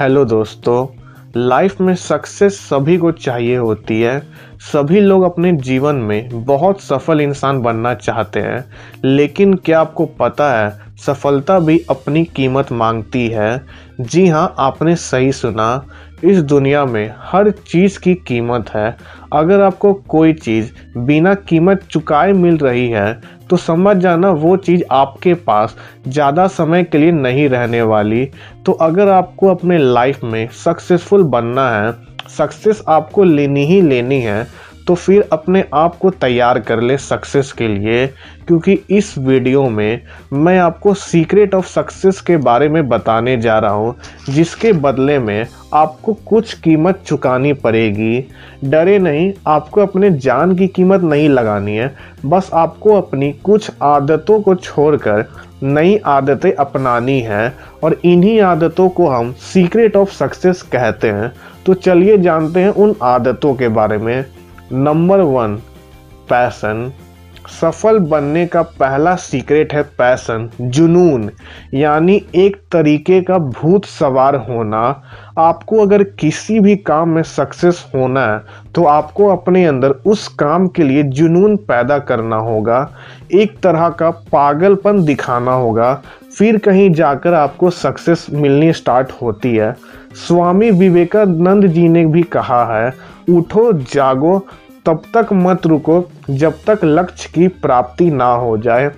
Hello दोस्तों, life में success सभी को चाहिए होती है। सभी लोग अपने जीवन में बहुत सफल इंसान बनना चाहते हैं, लेकिन क्या आपको पता है, सफलता भी अपनी कीमत मांगती है। जी हाँ आपने सही सुना। इस दुनिया में हर चीज़ की कीमत है। अगर आपको कोई चीज़ बिना कीमत चुकाए मिल रही है तो समझ जाना वो चीज़ आपके पास ज़्यादा समय के लिए नहीं रहने वाली। तो अगर आपको अपने लाइफ में सक्सेसफुल बनना है, सक्सेस आपको लेनी ही लेनी है तो फिर अपने आप को तैयार कर ले सक्सेस के लिए, क्योंकि इस वीडियो में मैं आपको सीक्रेट ऑफ़ सक्सेस के बारे में बताने जा रहा हूँ, जिसके बदले में आपको कुछ कीमत चुकानी पड़ेगी। डरे नहीं, आपको अपने जान की कीमत नहीं लगानी है, बस आपको अपनी कुछ आदतों को छोड़कर नई आदतें अपनानी हैं, और इन्हीं आदतों को हम सीक्रेट ऑफ़ सक्सेस कहते हैं। तो चलिए जानते हैं उन आदतों के बारे में। नंबर वन पैसन सफल बनने का पहला सीक्रेट है पैसन जुनून। यानी एक तरीके का भूत सवार होना। आपको अगर किसी भी काम में सक्सेस होना है तो आपको अपने अंदर उस काम के लिए जुनून पैदा करना होगा। एक तरह का पागलपन दिखाना होगा। फिर कहीं जाकर आपको सक्सेस मिलनी स्टार्ट होती है। स्वामी विवेकानंद जी ने भी कहा है, उठो, जागो तब तक मत रुको जब तक लक्ष्य की प्राप्ति ना हो जाए।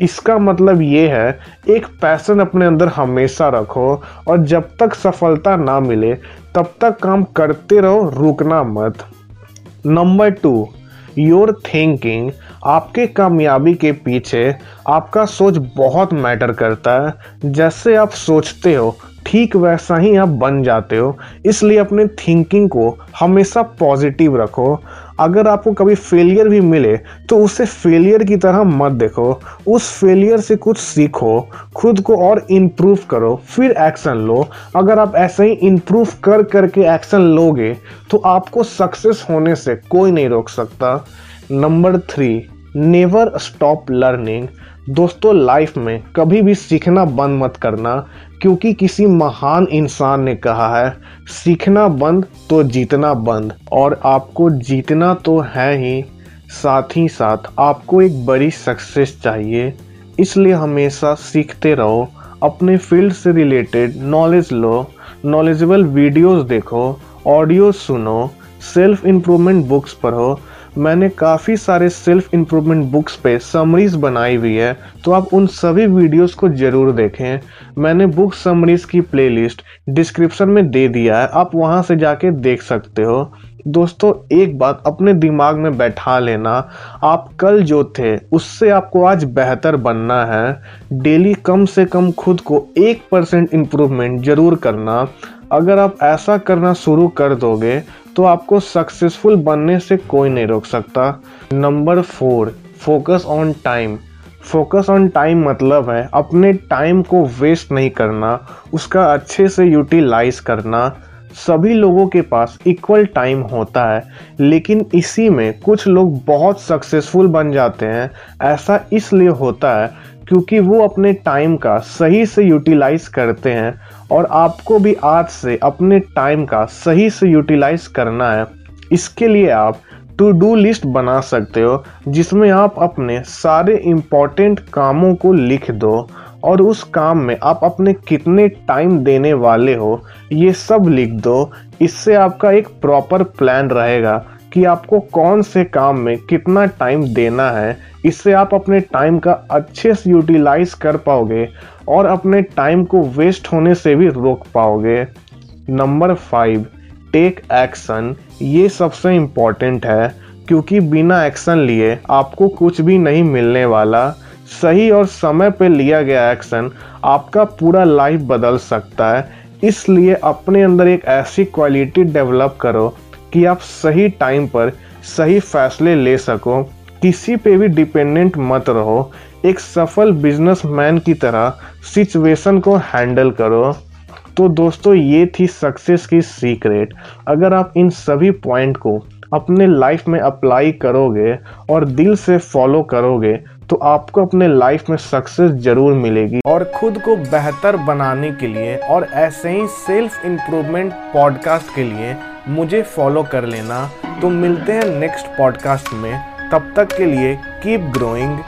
इसका मतलब ये है, एक पैसन अपने अंदर हमेशा रखो और जब तक सफलता ना मिले, तब तक काम करते रहो, रुकना मत। नंबर टू योर थिंकिंग आपके कामयाबी के पीछे आपका सोच बहुत मैटर करता है। जैसे आप सोचते हो, ठीक वैसा ही आप बन जाते हो। इसलिए अपने थिंकिंग को हमेशा पॉजिटिव रखो। अगर आपको कभी फेलियर भी मिले तो उसे फेलियर की तरह मत देखो। उस फेलियर से कुछ सीखो, खुद को और इम्प्रूव करो, फिर एक्शन लो। अगर आप ऐसे ही इम्प्रूव कर करके एक्शन लोगे तो आपको सक्सेस होने से कोई नहीं रोक सकता। Number three never stop learning दोस्तों लाइफ में कभी भी सीखना बंद मत करना, क्योंकि किसी महान इंसान ने कहा है, सीखना बंद तो जीतना बंद, और आपको जीतना तो है ही। साथ ही साथ आपको एक बड़ी सक्सेस चाहिए। इसलिए हमेशा सीखते रहो, अपने फ़ील्ड से रिलेटेड नॉलेज लो नॉलेजेबल वीडियोस देखो ऑडियो सुनो सेल्फ इम्प्रूवमेंट बुक्स पढ़ो मैंने काफ़ी सारे सेल्फ इम्प्रूवमेंट बुक्स पे समरीज बनाई हुई है तो आप उन सभी वीडियोस को ज़रूर देखें। मैंने बुक समरीज की प्लेलिस्ट डिस्क्रिप्शन में दे दिया है, आप वहाँ से जाके देख सकते हो। दोस्तों, एक बात अपने दिमाग में बैठा लेना, आप कल जो थे, उससे आपको आज बेहतर बनना है। डेली कम से कम खुद को एक परसेंट इम्प्रूवमेंट ज़रूर करना। अगर आप ऐसा करना शुरू कर दोगे तो आपको सक्सेसफुल बनने से कोई नहीं रोक सकता। Number four focus on time focus on time मतलब है अपने टाइम को वेस्ट नहीं करना, उसका अच्छे से यूटिलाइज करना। सभी लोगों के पास इक्वल टाइम होता है, लेकिन इसी में कुछ लोग बहुत सक्सेसफुल बन जाते हैं। ऐसा इसलिए होता है क्योंकि वो अपने टाइम का सही से यूटिलाइज करते हैं और आपको भी आज से अपने टाइम का सही से यूटिलाइज करना है। इसके लिए आप टू डू लिस्ट बना सकते हो, जिसमें आप अपने सारे इम्पोर्टेंट कामों को लिख दो और उस काम में आप अपने कितने टाइम देने वाले हो, ये सब लिख दो। इससे आपका एक प्रॉपर प्लान रहेगा। कि आपको कौन से काम में कितना टाइम देना है, इससे आप अपने टाइम का अच्छे से यूटिलाइज कर पाओगे और अपने टाइम को वेस्ट होने से भी रोक पाओगे। नंबर फाइव टेक एक्शन ये सबसे इंपॉर्टेंट है, क्योंकि बिना एक्शन लिए आपको कुछ भी नहीं मिलने वाला। सही और समय पे लिया गया एक्शन आपका पूरा लाइफ बदल सकता है। इसलिए अपने अंदर एक ऐसी क्वालिटी डेवलप करो कि आप सही टाइम पर सही फैसले ले सको, किसी पे भी डिपेंडेंट मत रहो, एक सफल बिजनेसमैन की तरह सिचुएशन को हैंडल करो। तो दोस्तों, ये थी सक्सेस की सीक्रेट अगर आप इन सभी पॉइंट को अपने लाइफ में अप्लाई करोगे और दिल से फॉलो करोगे तो आपको अपने लाइफ में सक्सेस ज़रूर मिलेगी। और खुद को बेहतर बनाने के लिए और ऐसे ही सेल्फ इम्प्रूवमेंट पॉडकास्ट के लिए मुझे फॉलो कर लेना। तो मिलते हैं नेक्स्ट पॉडकास्ट में। तब तक के लिए कीप ग्रोइंग